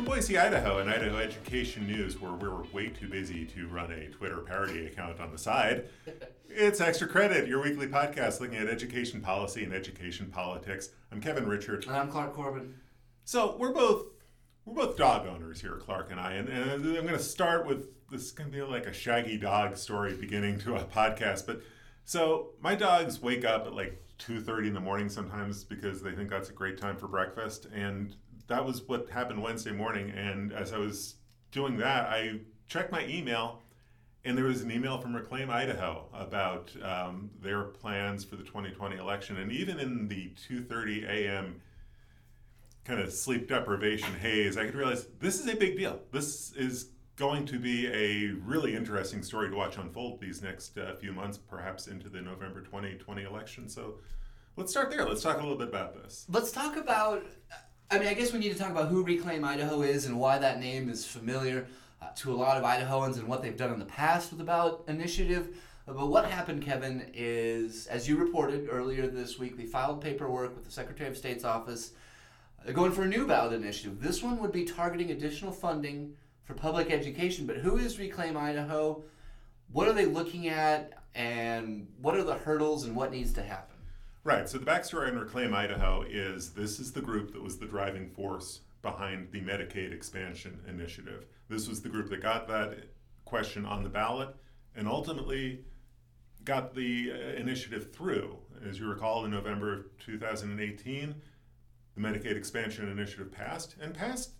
From Boise, Idaho, and Idaho Education News, where we're way too busy to run a Twitter parody account on the side, it's Extra Credit, your weekly podcast looking at education policy and education politics. I'm Kevin Richert. And I'm Clark Corbin. So we're both we're both dog owners here, Clark and I, and, and I'm going to start with this is going to be like a shaggy dog story beginning to a podcast. But so my dogs wake up at like two thirty in the morning sometimes because they think that's a great time for breakfast, and that was what happened Wednesday morning. And as I was doing that, I checked my email, and there was an email from Reclaim Idaho about um, their plans for the 2020 election. And even in the 2:30 a.m. kind of sleep deprivation haze, I could realize this is a big deal. This is going to be a really interesting story to watch unfold these next uh, few months, perhaps into the November 2020 election. So. Let's start there. Let's talk a little bit about this. Let's talk about I mean, I guess we need to talk about who Reclaim Idaho is and why that name is familiar uh, to a lot of Idahoans and what they've done in the past with the ballot initiative. Uh, but what happened, Kevin, is as you reported earlier this week, they filed paperwork with the Secretary of State's office uh, going for a new ballot initiative. This one would be targeting additional funding for public education. But who is Reclaim Idaho? What are they looking at? And what are the hurdles and what needs to happen? Right. So the backstory on Reclaim Idaho is this is the group that was the driving force behind the Medicaid expansion initiative. This was the group that got that question on the ballot and ultimately got the uh, initiative through. As you recall, in November of 2018, the Medicaid expansion initiative passed and passed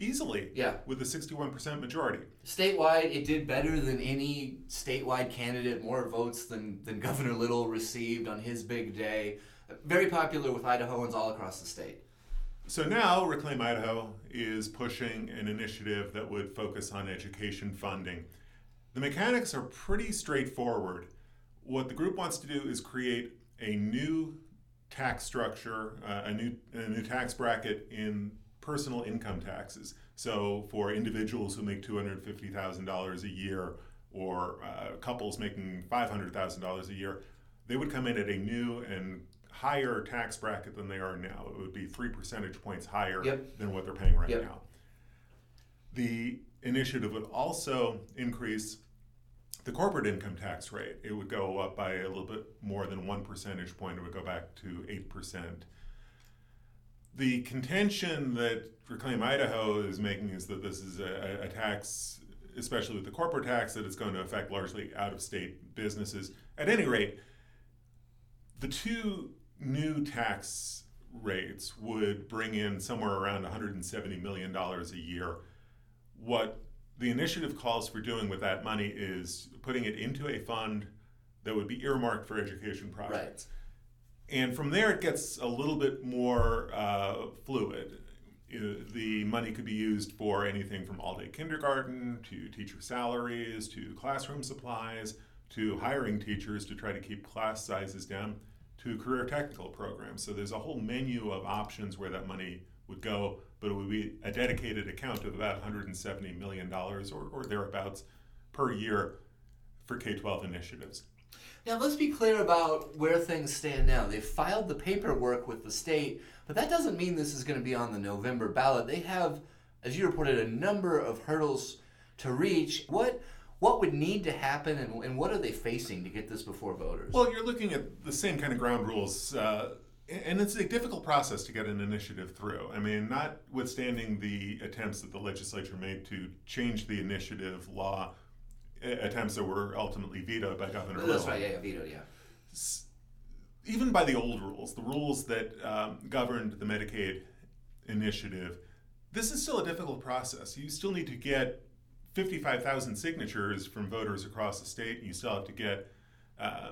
easily. Yeah. With a 61% majority. Statewide, it did better than any statewide candidate, more votes than, than Governor Little received on his big day. Very popular with Idahoans all across the state. So now Reclaim Idaho is pushing an initiative that would focus on education funding. The mechanics are pretty straightforward. What the group wants to do is create a new tax structure, uh, a new a new tax bracket in personal income taxes. So for individuals who make $250,000 a year or uh, couples making $500,000 a year, they would come in at a new and higher tax bracket than they are now. It would be three percentage points higher yep. than what they're paying right yep. now. The initiative would also increase the corporate income tax rate. It would go up by a little bit more than one percentage point. It would go back to 8% the contention that Reclaim Idaho is making is that this is a, a, tax, especially with the corporate tax, that it's going to affect largely out of state businesses. At any rate, the two new tax rates would bring in somewhere around $170 million a year. What the initiative calls for doing with that money is putting it into a fund that would be earmarked for education projects. Right and from there, it gets a little bit more uh, fluid. The money could be used for anything from all day kindergarten to teacher salaries to classroom supplies to hiring teachers to try to keep class sizes down to career technical programs. So there's a whole menu of options where that money would go, but it would be a dedicated account of about $170 million or, or thereabouts per year for K 12 initiatives. Now, let's be clear about where things stand now. They filed the paperwork with the state, but that doesn't mean this is going to be on the November ballot. They have, as you reported, a number of hurdles to reach. What what would need to happen, and, and what are they facing to get this before voters? Well, you're looking at the same kind of ground rules. Uh, and it's a difficult process to get an initiative through. I mean, notwithstanding the attempts that the legislature made to change the initiative law attempts that were ultimately vetoed by Governor That's right, yeah, yeah, vetoed, yeah. Even by the old rules, the rules that um, governed the Medicaid initiative, this is still a difficult process. You still need to get 55,000 signatures from voters across the state. You still have to get, uh,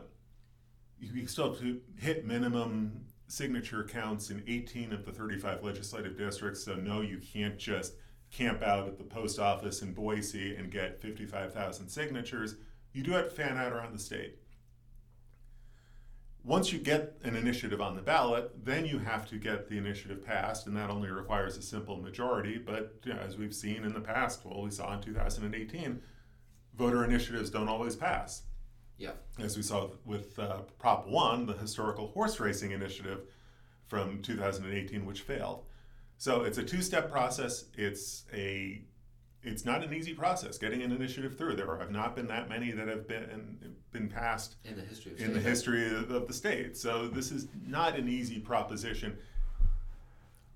you still have to hit minimum signature counts in 18 of the 35 legislative districts. So, no, you can't just camp out at the post office in Boise and get 55,000 signatures. You do have to fan out around the state. Once you get an initiative on the ballot, then you have to get the initiative passed, and that only requires a simple majority. But you know, as we've seen in the past, well, we saw in 2018, voter initiatives don't always pass. Yeah. As we saw with uh, Prop 1, the historical horse racing initiative from 2018, which failed. So it's a two-step process. It's a it's not an easy process getting an initiative through. There have not been that many that have been been passed in the history of in the history of, the state. So this is not an easy proposition.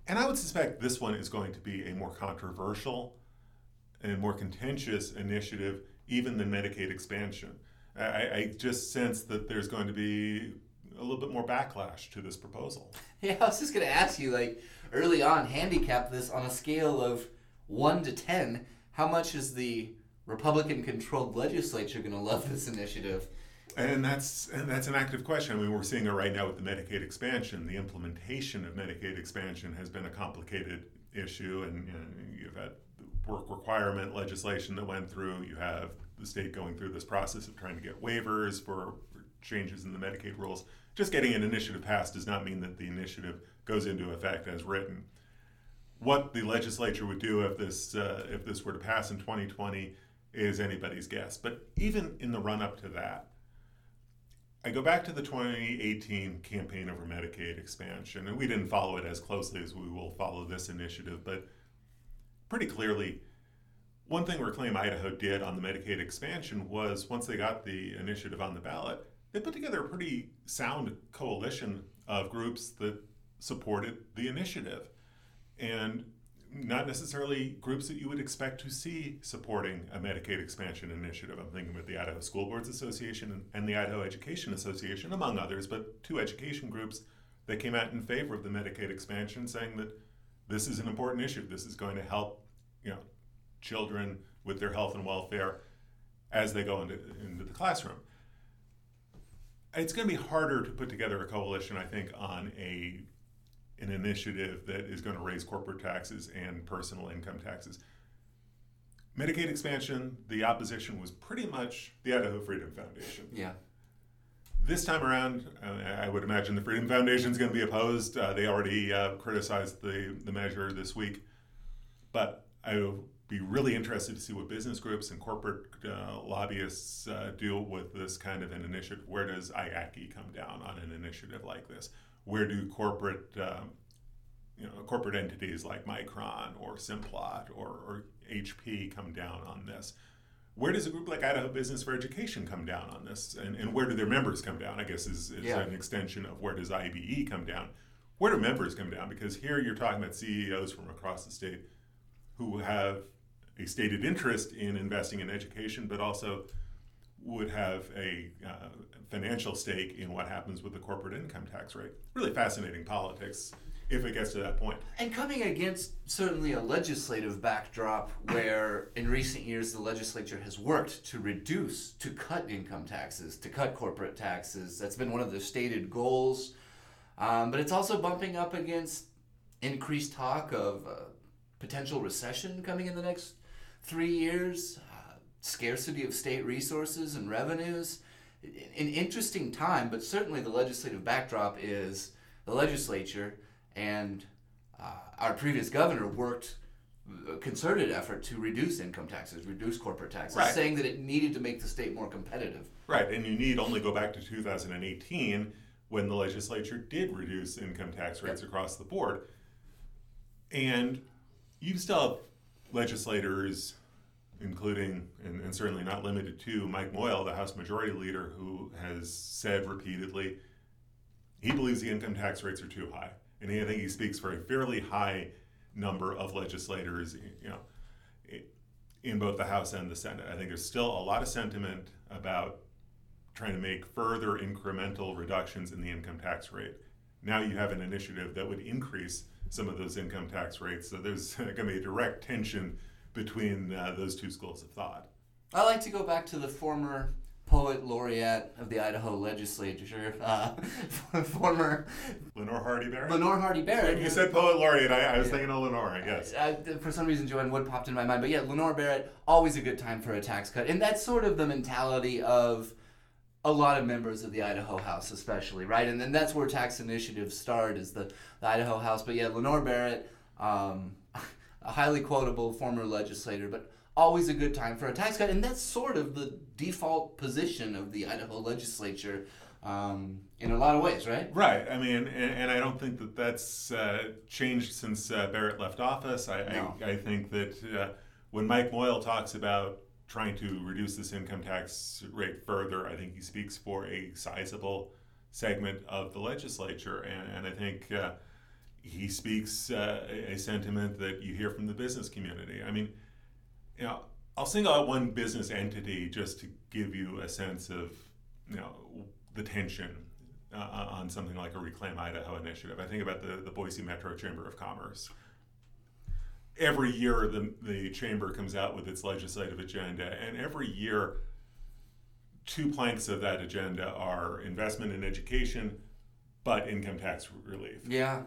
And I would suspect this one is going to be a more controversial and more contentious initiative, even than Medicaid expansion. I, I just sense that there's going to be a little bit more backlash to this proposal. Yeah, I was just going to ask you, like, early on, handicap this on a scale of 1 to 10. How much is the Republican controlled legislature going to love this initiative? And that's and that's an active question. I mean, we're seeing it right now with the Medicaid expansion. The implementation of Medicaid expansion has been a complicated issue, and you know, you've had work requirement legislation that went through. You have the state going through this process of trying to get waivers for, for changes in the Medicaid rules. Just getting an initiative passed does not mean that the initiative goes into effect as written. What the legislature would do if this uh, if this were to pass in 2020 is anybody's guess. But even in the run up to that, I go back to the 2018 campaign over Medicaid expansion, and we didn't follow it as closely as we will follow this initiative, but pretty clearly, one thing Reclaim Idaho did on the Medicaid expansion was once they got the initiative on the ballot, they put together a pretty sound coalition of groups that supported the initiative. And not necessarily groups that you would expect to see supporting a Medicaid expansion initiative. I'm thinking with the Idaho School Boards Association and the Idaho Education Association, among others, but two education groups that came out in favor of the Medicaid expansion, saying that this is an important issue. This is going to help, you know, children with their health and welfare as they go into, into the classroom. It's going to be harder to put together a coalition, I think, on a an initiative that is going to raise corporate taxes and personal income taxes. Medicaid expansion, the opposition was pretty much the Idaho Freedom Foundation. Yeah. This time around, I would imagine the Freedom Foundation is going to be opposed. Uh, they already uh, criticized the, the measure this week. But I be really interested to see what business groups and corporate uh, lobbyists uh, do with this kind of an initiative. Where does IACI come down on an initiative like this? where do corporate um, you know corporate entities like Micron or Simplot or, or HP come down on this? Where does a group like Idaho Business for Education come down on this? And, and where do their members come down? I guess is, is yeah. an extension of where does IBE come down? Where do members come down? Because here you're talking about CEOs from across the state who have a stated interest in investing in education, but also would have a uh, financial stake in what happens with the corporate income tax rate. Really fascinating politics if it gets to that point. And coming against certainly a legislative backdrop where in recent years the legislature has worked to reduce, to cut income taxes, to cut corporate taxes. That's been one of their stated goals. Um, but it's also bumping up against increased talk of uh, potential recession coming in the next three years scarcity of state resources and revenues. An interesting time, but certainly the legislative backdrop is the legislature and uh, our previous governor worked a concerted effort to reduce income taxes, reduce corporate taxes, right. saying that it needed to make the state more competitive. Right, and you need only go back to 2018 when the legislature did reduce income tax rates yep. across the board. And you still have legislators including and, and, certainly not limited to Mike Moyle, the House Majority Leader, who has said repeatedly he believes the income tax rates are too high, and I think he speaks for a fairly high number of legislators, you know, in both the House and the Senate. I think there's still a lot of sentiment about trying to make further incremental reductions in the income tax rate. Now you have an initiative that would increase some of those income tax rates, so there's going to be a direct tension between uh, those two schools of thought. I like to go back to the former poet laureate of the Idaho legislature, uh, former Lenore Hardy Barrett. Lenore Hardy Barrett. You said poet laureate. I, I was yeah. thinking of Lenore. I guess. For some reason, JoAn Wood popped in my mind, but yeah, Lenore Barrett. Always a good time for a tax cut, and that's sort of the mentality of a lot of members of the Idaho House, especially right, and then that's where tax initiatives start is the, the Idaho House. But yeah, Lenore Barrett. Um, a highly quotable former legislator, but always a good time for a tax cut. And that's sort of the default position of the Idaho legislature um, in a lot of ways, right? Right. I mean, and, and I don't think that that's uh, changed since uh, Barrett left office. I, No. I, I think that uh, when Mike Moyle talks about trying to reduce this income tax rate further, I think he speaks for a sizable segment of the legislature. And, and I think uh, he speaks uh, a sentiment that you hear from the business community. I mean, you know, I'll single out one business entity just to give you a sense of, you know, the tension uh, on something like a Reclaim Idaho initiative. I think about the, the Boise Metro Chamber of Commerce. Every year, the, the chamber comes out with its legislative agenda, and every year, two planks of that agenda are investment in education, but income tax relief Yeah.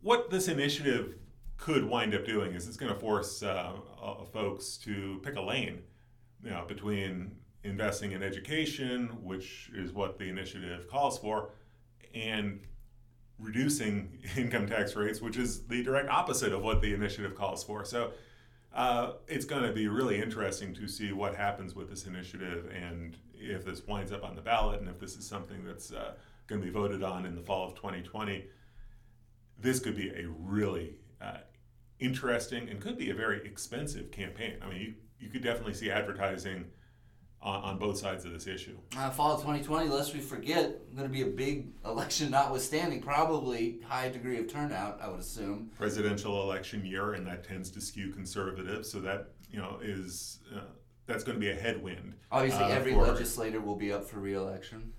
what this initiative could wind up doing is it's going to force uh, uh, folks to pick a lane, you know, between investing in education, which is what the initiative calls for, and reducing income tax rates, which is the direct opposite of what the initiative calls for. So uh, it's going to be really interesting to see what happens with this initiative and if this winds up on the ballot and if this is something that's uh, going to be voted on in the fall of 2020 this could be a really uh, interesting and could be a very expensive campaign. I mean, you, you could definitely see advertising on, on both sides of this issue. Uh, fall of 2020, lest we forget, going to be a big election notwithstanding, probably high degree of turnout, I would assume. Presidential election year, and that tends to skew conservative, so that you know is uh, that's going to be a headwind. Obviously, uh, every for- legislator will be up for re-election.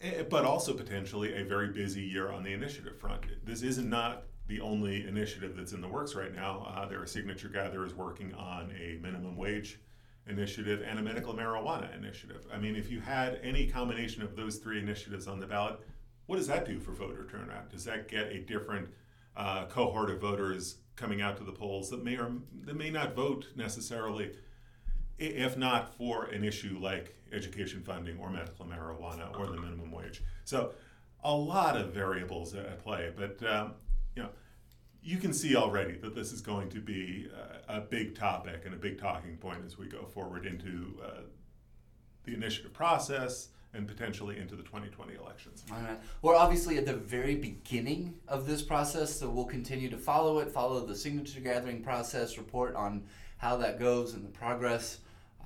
Eh, but also potentially a very busy year on the initiative front. This is not the only initiative that's in the works right now. Uh, there are signature gatherers working on a minimum wage initiative and a medical marijuana initiative. I mean, if you had any combination of those three initiatives on the ballot, what does that do for voter turnout? Does that get a different uh, cohort of voters coming out to the polls that may or that may not vote necessarily if not for an issue like education funding or medical marijuana or the minimum wage. So, a lot of variables at play, but um, you know, you can see already that this is going to be uh, a big topic and a big talking point as we go forward into uh, the initiative process and potentially into the 2020 elections. All right. We're obviously at the very beginning of this process, so we'll continue to follow it, follow the signature gathering process, report on how that goes and the progress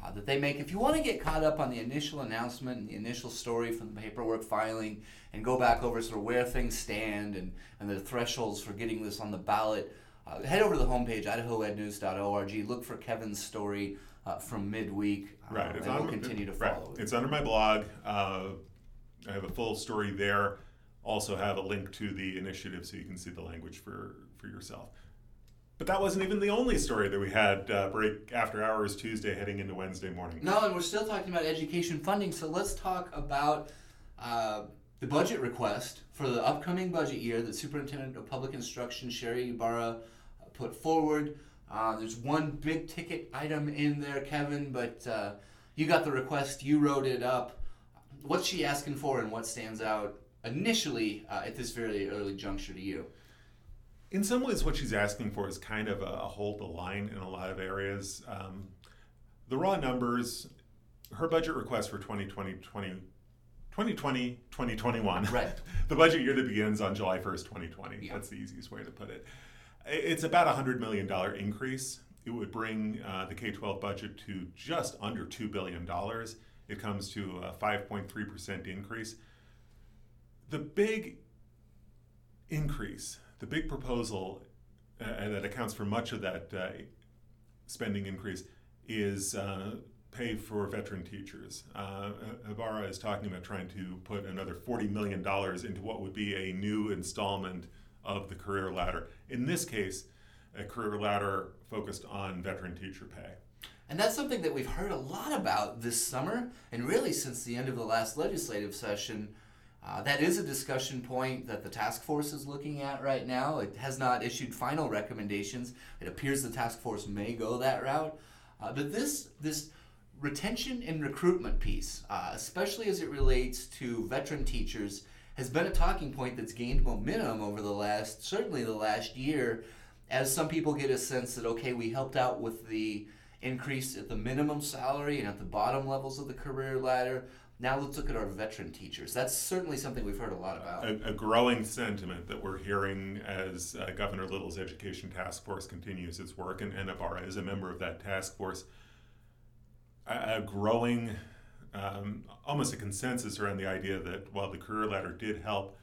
uh, that they make. If you want to get caught up on the initial announcement and the initial story from the paperwork filing and go back over sort of where things stand and, and the thresholds for getting this on the ballot, uh, head over to the homepage, idahoednews.org. Look for Kevin's story uh, from midweek, uh, Right. It's and we'll on- continue to right. follow it. It's under my blog. Uh, I have a full story there. Also have a link to the initiative so you can see the language for, for yourself. But that wasn't even the only story that we had uh, break after hours Tuesday heading into Wednesday morning. No, and we're still talking about education funding. So let's talk about uh, the budget request for the upcoming budget year that Superintendent of Public Instruction Sherri Ybarra uh, put forward. Uh, there's one big ticket item in there, Kevin, but uh, you got the request, you wrote it up. What's she asking for, and what stands out initially uh, at this very early juncture to you? In some ways, what she's asking for is kind of a, a hold the line in a lot of areas. Um, the raw numbers, her budget request for 2020, 20, 2020, 2021. Right. the budget year that begins on July 1st, 2020. Yeah. That's the easiest way to put it. It's about a $100 million increase. It would bring uh, the K 12 budget to just under $2 billion. It comes to a 5.3% increase. The big increase, the big proposal uh, that accounts for much of that uh, spending increase is uh, pay for veteran teachers. Uh, Ybarra is talking about trying to put another $40 million into what would be a new installment of the career ladder. In this case, a career ladder focused on veteran teacher pay. And that's something that we've heard a lot about this summer, and really since the end of the last legislative session. Uh, that is a discussion point that the task force is looking at right now. It has not issued final recommendations. It appears the task force may go that route. Uh, but this this retention and recruitment piece, uh, especially as it relates to veteran teachers, has been a talking point that's gained momentum over the last certainly the last year, as some people get a sense that okay, we helped out with the increase at the minimum salary and at the bottom levels of the career ladder. Now let's look at our veteran teachers. That's certainly something we've heard a lot about. A, a growing sentiment that we're hearing as uh, Governor Little's education task force continues its work, and, Ybarra is a member of that task force. A, a growing, um, almost a consensus around the idea that while the career ladder did help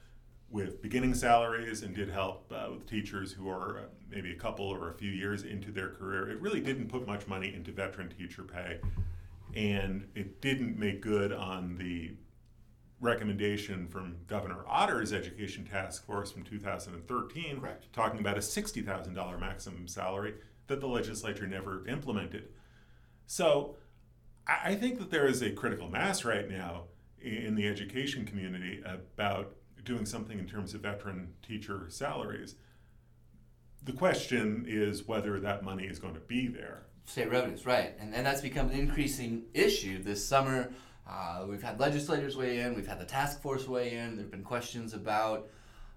with beginning salaries and did help uh, with teachers who are uh, maybe a couple or a few years into their career, it really didn't put much money into veteran teacher pay and it didn't make good on the recommendation from Governor Otter's education task force from 2013, Correct. talking about a $60,000 maximum salary that the legislature never implemented. So I I think that there is a critical mass right now in the education community about doing something in terms of veteran teacher salaries. The question is whether that money is going to be there. State revenues, right. And, and that's become an increasing issue this summer. Uh, we've had legislators weigh in, we've had the task force weigh in, there have been questions about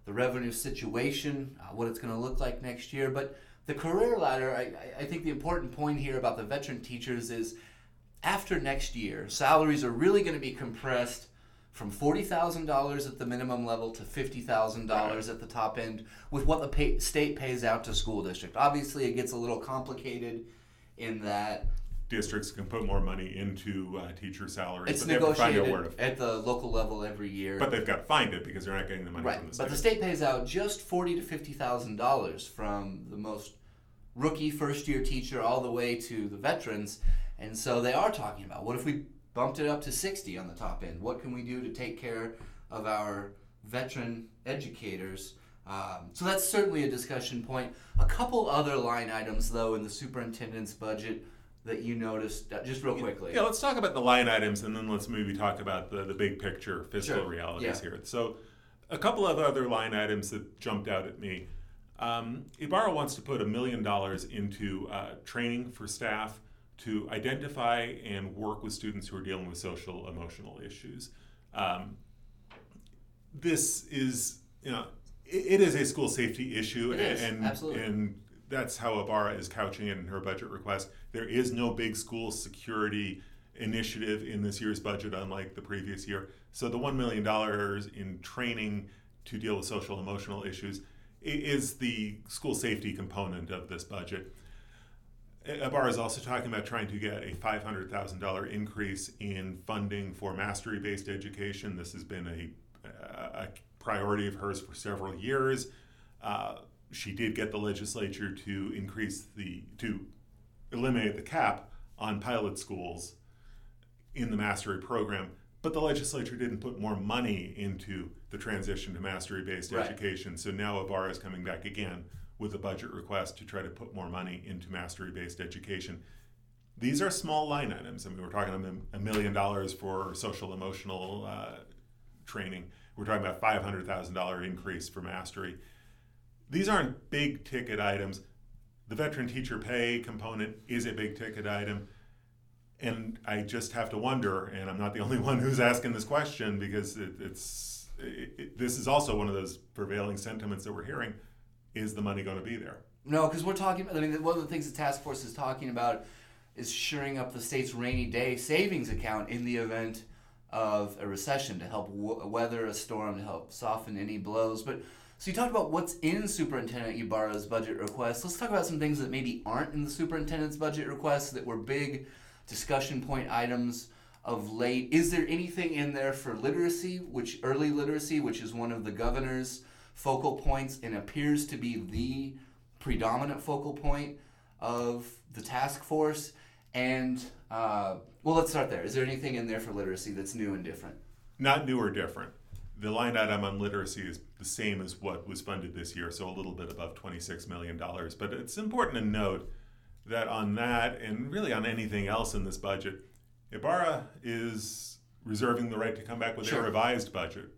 the revenue situation, uh, what it's going to look like next year. But the career ladder, I, I- think the important point here about the veteran teachers is after next year, salaries are really going to be compressed from $40,000 at the minimum level to $50,000 at the top end with what the pay, state pays out to school district. Obviously, it gets a little complicated in that districts can put more money into uh, teacher salaries, it's but they have to find negotiated at the local level every year. But they've got to find it because they're not getting the money right, from the state. but the state. state pays out just forty to fifty thousand dollars from the most rookie first year teacher all the way to the veterans, and so they are talking about what if we bumped it up to sixty on the top end? What can we do to take care of our veteran educators? Um, so that's certainly a discussion point. A couple other line items though in the superintendent's budget that you noticed, uh, just real quickly. Yeah, let's talk about the line items and then let's maybe talk about the, the big picture fiscal Sure, realities yeah. here. So, a couple of other line items that jumped out at me. Um, Ybarra wants to put a million dollars into uh, training for staff to identify and work with students who are dealing with social emotional issues. Um, this is, you know, it, is a school safety issue, It and absolutely. and that's how Ybarra is couching it in her budget request. There is no big school security initiative in this year's budget, unlike the previous year. So the one million dollars in training to deal with social emotional issues is the school safety component of this budget. Ybarra is also talking about trying to get a $500,000 increase in funding for mastery based education. This has been a, a priority of hers for several years. Uh, she did get the legislature to increase the, to eliminate the cap on pilot schools in the mastery program, but the legislature didn't put more money into the transition to mastery based Right. education. So now Ybarra is coming back again with a budget request to try to put more money into mastery based education. These are small line items. I mean, we're talking about a million dollars for social emotional uh, training. We're talking about $500,000 increase for mastery. These aren't big ticket items. The veteran teacher pay component is a big ticket item. And I just have to wonder, and I'm not the only one who's asking this question because it, it's it, it, this is also one of those prevailing sentiments that we're hearing: is the money going to be there? No, because we're talking. I mean, one of the things the task force is talking about is shoring up the state's rainy day savings account in the event of a recession to help w- weather a storm, to help soften any blows. But so you talked about what's in Superintendent Ybarra's budget request. Let's talk about some things that maybe aren't in the superintendent's budget request that were big discussion point items of late. Is there anything in there for literacy, which early literacy, which is one of the governor's focal points and appears to be the predominant focal point of the task force? And uh, well, let's start there. Is there anything in there for literacy that's new and different? Not new or different. The line item on literacy is the same as what was funded this year, so a little bit above $26 million. But it's important to note that on that, and really on anything else in this budget, Ybarra is reserving the right to come back with Sure. a revised budget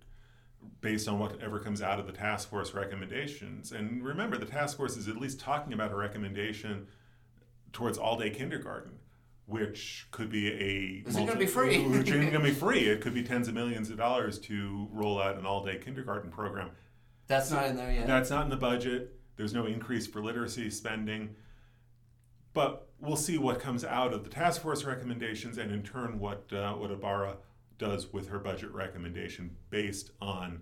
based on whatever comes out of the task force recommendations. And remember, the task force is at least talking about a recommendation towards all day kindergarten, which could be a. Is it gonna be free? which isn't going to be free. It could be tens of millions of dollars to roll out an all day kindergarten program. That's not in there yet. That's not in the budget. There's no increase for literacy spending. But we'll see what comes out of the task force recommendations and in turn what uh, what Ybarra does with her budget recommendation based on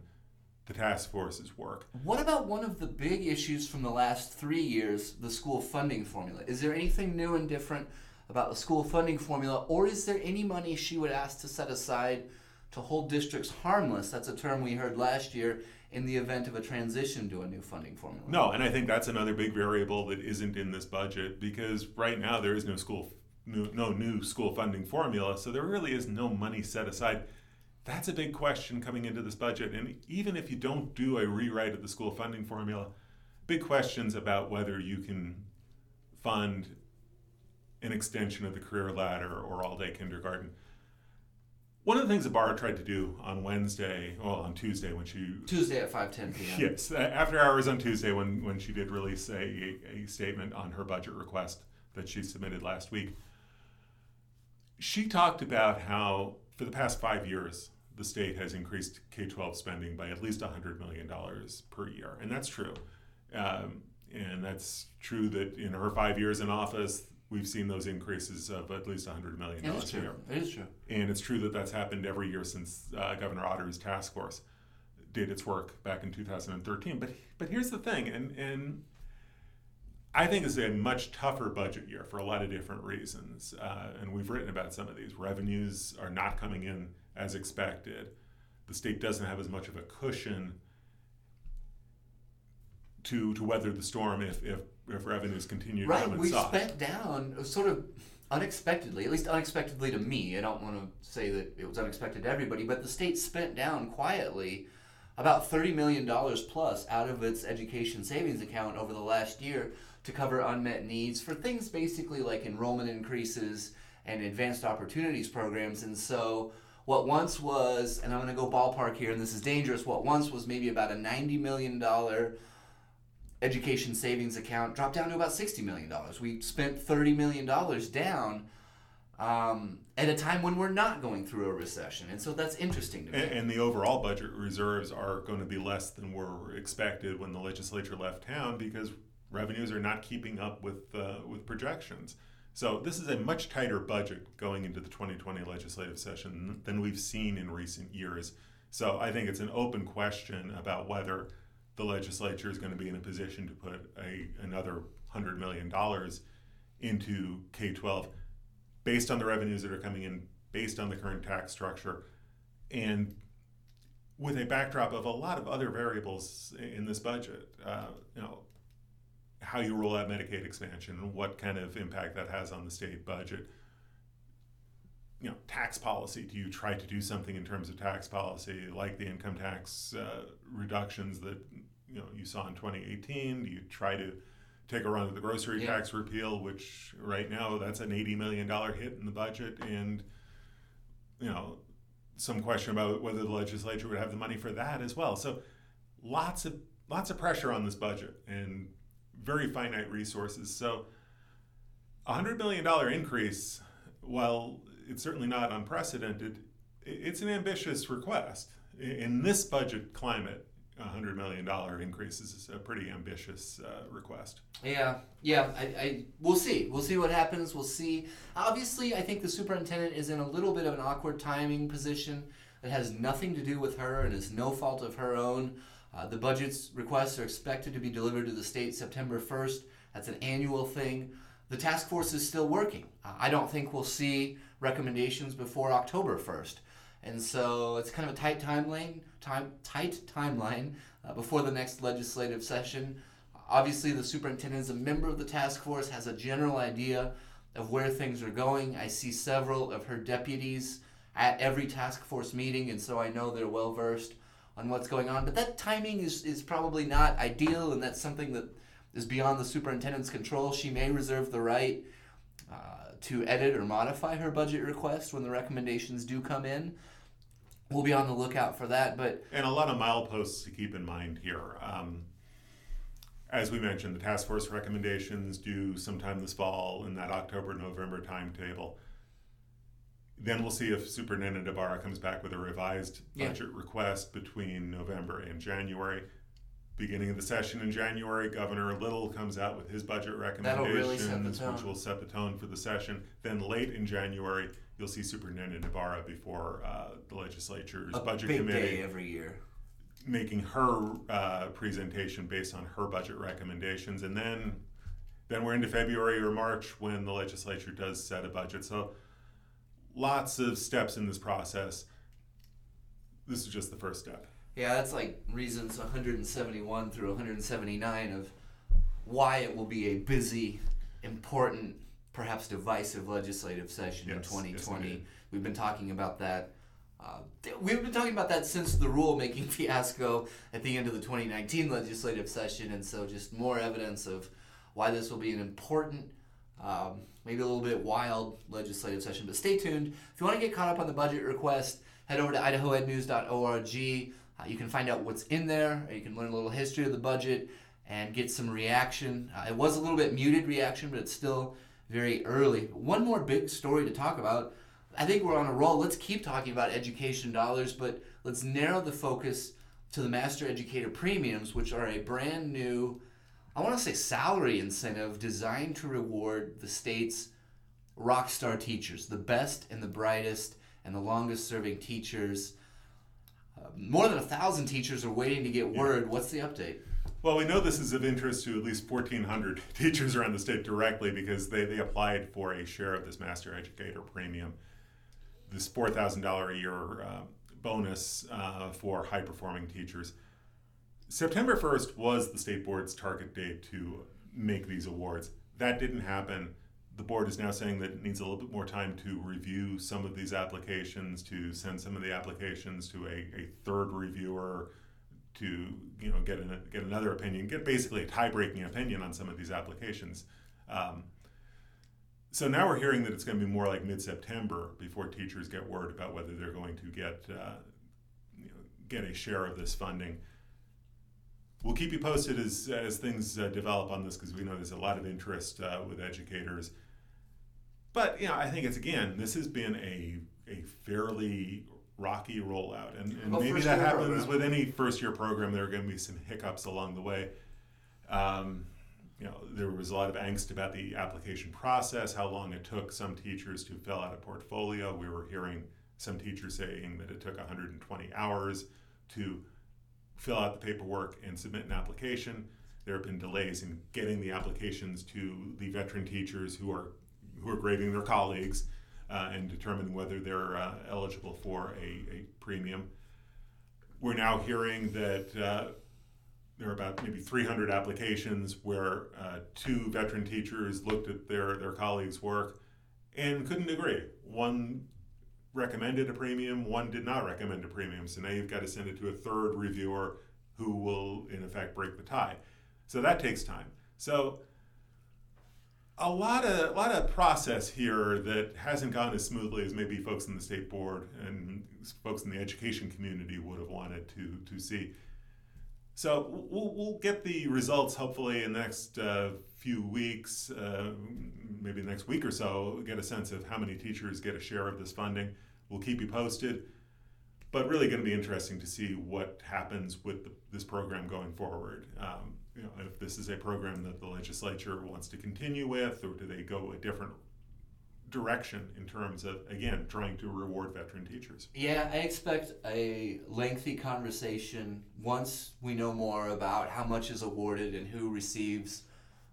the task force's work. What about one of the big issues from the last three years, the school funding formula? Is there anything new and different about the school funding formula, or is there any money she would ask to set aside to hold districts harmless? That's a term we heard last year in the event of a transition to a new funding formula. No, and I think that's another big variable that isn't in this budget because right now there is no school no, new school funding formula, so there really is no money set aside. That's a big question coming into this budget. And even if you don't do a rewrite of the school funding formula, big questions about whether you can fund an extension of the career ladder or all day kindergarten. One of the things that Ybarra tried to do on Wednesday, well, on Tuesday when she Tuesday at five ten p.m. Yes, after hours on Tuesday when when she did release a, a statement on her budget request that she submitted last week. She talked about how for the past five years the state has increased K twelve spending by at least hundred million dollars per year, and that's true. Um, and that's true that in her five years in office, we've seen those increases of at least $100 million It is a year. It is true. And it's true that that's happened every year since uh, Governor Otter's task force did its work back in 2013. But but here's the thing, and and I think it's a much tougher budget year for a lot of different reasons, uh, and we've written about some of these. Revenues are not coming in as expected. The state doesn't have as much of a cushion to to weather the storm if if, if revenues continue to Right, come in we soft. spent down uh, sort of unexpectedly, at least unexpectedly to me. I don't want to say that it was unexpected to everybody, but the state spent down quietly about $30 million plus out of its education savings account over the last year to cover unmet needs for things basically like enrollment increases and advanced opportunities programs. And so, what once was, and I'm going to go ballpark here, and this is dangerous, what once was maybe about a $90 million education savings account dropped down to about $60 million. We spent $30 million down um, at a time when we're not going through a recession. And so that's interesting to me. And, and the overall budget reserves are going to be less than were expected when the legislature left town because revenues are not keeping up with uh, with projections. So this is a much tighter budget going into the 2020 legislative session than we've seen in recent years. So I think it's an open question about whether the legislature is going to be in a position to put a another hundred million dollars into K-12 based on the revenues that are coming in, based on the current tax structure, and with a backdrop of a lot of other variables in this budget. Uh, you know, how you roll out Medicaid expansion and what kind of impact that has on the state budget. You know, tax policy. Do you try to do something in terms of tax policy, like the income tax uh, reductions that you know you saw in 2018? Do you try to take a run at the grocery Yeah. tax repeal, which right now that's an 80 million dollar hit in the budget, and you know some question about whether the legislature would have the money for that as well. So lots of lots of pressure on this budget and very finite resources. So a hundred million dollar increase, while it's certainly not unprecedented, it's an ambitious request. In this budget climate, hundred million dollar increase is a pretty ambitious uh, request. Yeah, yeah. I, I we'll see. We'll see what happens. We'll see. Obviously, I think the superintendent is in a little bit of an awkward timing position that has nothing to do with her and is no fault of her own. Uh, the budget's requests are expected to be delivered to the state September 1st. That's an annual thing. The task force is still working. I don't think we'll see recommendations before October 1st. And so it's kind of a tight timeline, time tight timeline uh, before the next legislative session. Obviously, the superintendent is a member of the task force, has a general idea of where things are going. I see several of her deputies at every task force meeting, and so I know they're well versed on what's going on. But that timing is, is probably not ideal, and that's something that is beyond the superintendent's control. She may reserve the right uh, to edit or modify her budget request when the recommendations do come in. We'll be on the lookout for that, but And a lot of mileposts to keep in mind here. Um, as we mentioned, the task force recommendations due sometime this fall in that October November timetable. Then we'll see if Superintendent Ybarra comes back with a revised Yeah. budget request between November and January. Beginning of the session in January, Governor Little comes out with his budget That'll really recommendations, which will set the tone for the session. Then late in January, you'll see Superintendent Ybarra before uh, the legislature's A budget big committee day every year. making her uh, presentation based on her budget recommendations, and then then we're into February or March when the legislature does set a budget. So lots of steps in this process. This is just the first step. Yeah, that's like reasons 171 through 179 of why it will be a busy, important, perhaps divisive legislative session in Yes, yes, 2020. indeed. We've been talking about that. Uh, we've been talking about that since the rulemaking fiasco at the end of the 2019 legislative session, and so just more evidence of why this will be an important, um, maybe a little bit wild legislative session. But stay tuned. If you want to get caught up on the budget request, head over to idahoednews.org. Uh, you can find out what's in there. You can learn a little history of the budget and get some reaction. Uh, it was a little bit muted reaction, but it's still very early. One more big story to talk about. I think we're on a roll. Let's keep talking about education dollars, but let's narrow the focus to the master educator premiums, which are a brand new, I want to say salary incentive designed to reward the state's rock star teachers, the best and the brightest and the longest serving teachers. Uh, more than a thousand teachers are waiting to get word. What's the update? Well, we know this is of interest to at least 1,400 teachers around the state directly because they, they applied for a share of this master educator premium, this $4,000 a year uh, bonus uh, for high performing teachers. September 1st was the state board's target date to make these awards. That didn't happen. The board is now saying that it needs a little bit more time to review some of these applications, to send some of the applications to a, a third reviewer, to you know get an, get another opinion, get basically a tie-breaking opinion on some of these applications. Um, so now we're hearing that it's going to be more like mid-September before teachers get word about whether they're going to get uh, you know, get a share of this funding. We'll keep you posted as as things uh, develop on this because we know there's a lot of interest uh, with educators. But you know, I think it's again, this has been a a fairly rocky rollout, and, and Well, maybe that happens program. with any first year program. There are going to be some hiccups along the way. Um, you know, there was a lot of angst about the application process, how long it took some teachers to fill out a portfolio. We were hearing some teachers saying that it took 120 hours to fill out the paperwork and submit an application. There have been delays in getting the applications to the veteran teachers who are who are grading their colleagues uh, and determining whether they're uh, eligible for a, a premium. We're now hearing that uh, there are about maybe 300 applications where uh, two veteran teachers looked at their, their colleagues' work and couldn't agree. One recommended a premium, one did not recommend a premium. So now you've got to send it to a third reviewer who will, in effect, break the tie. So that takes time. So a lot of a lot of process here that hasn't gone as smoothly as maybe folks in the state board and folks in the education community would have wanted to to see. So we'll, we'll get the results hopefully in the next uh, few weeks, uh, maybe the next week or so. Get a sense of how many teachers get a share of this funding. We'll keep you posted. But really, going to be interesting to see what happens with the, this program going forward. Um, you know, if this is a program that the legislature wants to continue with, or do they go a different direction in terms of again trying to reward veteran teachers? Yeah, I expect a lengthy conversation once we know more about how much is awarded and who receives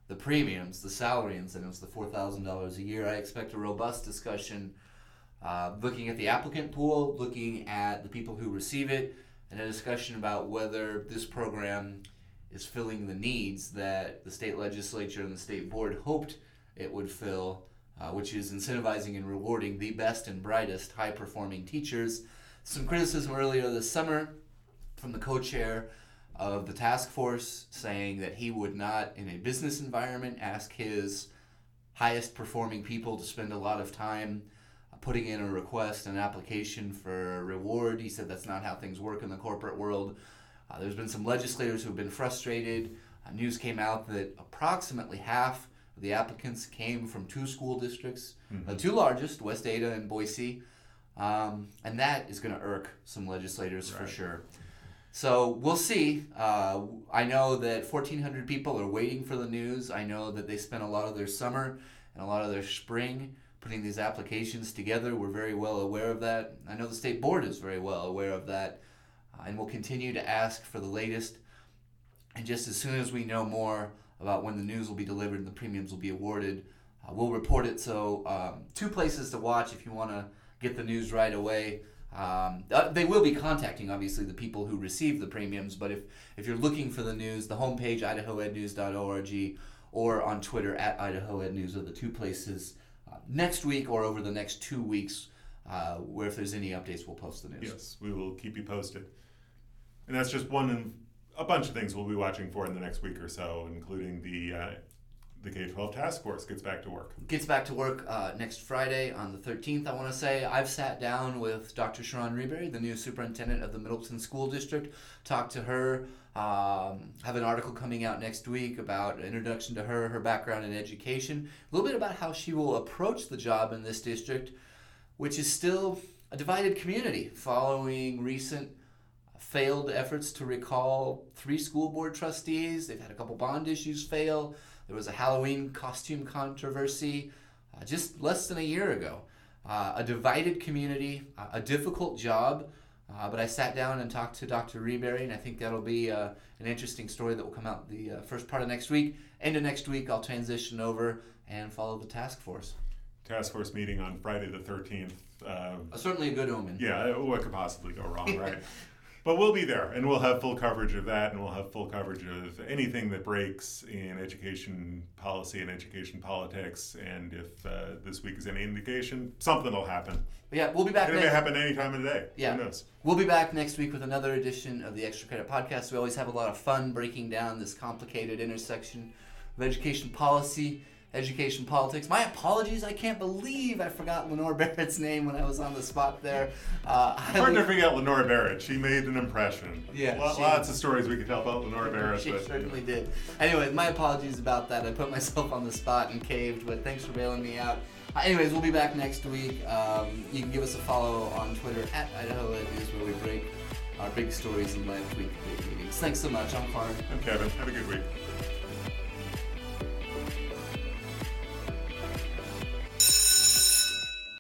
the premiums, the salary incentives, the $4,000 a year. I expect a robust discussion uh, looking at the applicant pool, looking at the people who receive it, and a discussion about whether this program is filling the needs that the state legislature and the state board hoped it would fill, uh, which is incentivizing and rewarding the best and brightest high performing teachers. Some criticism earlier this summer from the co chair of the task force saying that he would not, in a business environment, ask his highest performing people to spend a lot of time putting in a request, an application for a reward. He said that's not how things work in the corporate world. Uh, there's been some legislators who have been frustrated. Uh, news came out that approximately half of the applicants came from two school districts, the two largest, West Ada and Boise. Um, and that is going to irk some legislators for sure. So we'll see. Uh, I know that 1,400 people are waiting for the news. I know that they spent a lot of their summer and a lot of their spring putting these applications together. We're very well aware of that. I know the state board is very well aware of that. Uh, and we'll continue to ask for the latest. And just as soon as we know more about when the news will be delivered and the premiums will be awarded, uh, we'll report it. So, um, two places to watch if you want to get the news right away. Um, uh, they will be contacting, obviously, the people who receive the premiums, but if, if you're looking for the news, the homepage, idahoednews.org, or on Twitter at idahoednews are the two places uh, next week or over the next two weeks uh, where if there's any updates, we'll post the news. Yes, we will keep you posted. And that's just one, of a bunch of things we'll be watching for in the next week or so, including the uh, the K 12 task force gets back to work. Gets back to work uh, next Friday on the 13th, I want to say. I've sat down with Dr. Sharon Reberry, the new superintendent of the Middleton School District, talked to her. Um, have an article coming out next week about introduction to her, her background in education, a little bit about how she will approach the job in this district, which is still a divided community following recent failed efforts to recall three school board trustees. They've had a couple bond issues fail. There was a Halloween costume controversy uh, just less than a year ago. Uh, a divided community, uh, a difficult job, uh, but I sat down and talked to Dr. Reberry, and I think that'll be uh, an interesting story that will come out the uh, first part of next week. End of next week, I'll transition over and follow the task force. Task force meeting on Friday the 13th. certainly a good omen. Yeah, what could possibly go wrong, right? but we'll be there and we'll have full coverage of that and we'll have full coverage of anything that breaks in education policy and education politics and if uh, this week is any indication something will happen. Yeah we'll be back it may happen any time of the day. Yeah. Who knows? we'll be back next week with another edition of the extra credit podcast. We always have a lot of fun breaking down this complicated intersection of education policy education politics. My apologies. I can't believe I forgot Lenore Barrett's name when I was on the spot there. Uh, Hard to forget Lenore Barrett. She made an impression. Yeah. L- she, lots of stories we could tell about Lenore Barrett. She but, certainly did. Anyway, my apologies about that. I put myself on the spot and caved, but thanks for bailing me out. Uh, anyways, we'll be back next week. Um, you can give us a follow on Twitter at Idaho Ed News where we break our big stories and live tweet meetings. Thanks so much. I'm Clark. I'm Kevin. Have a good week.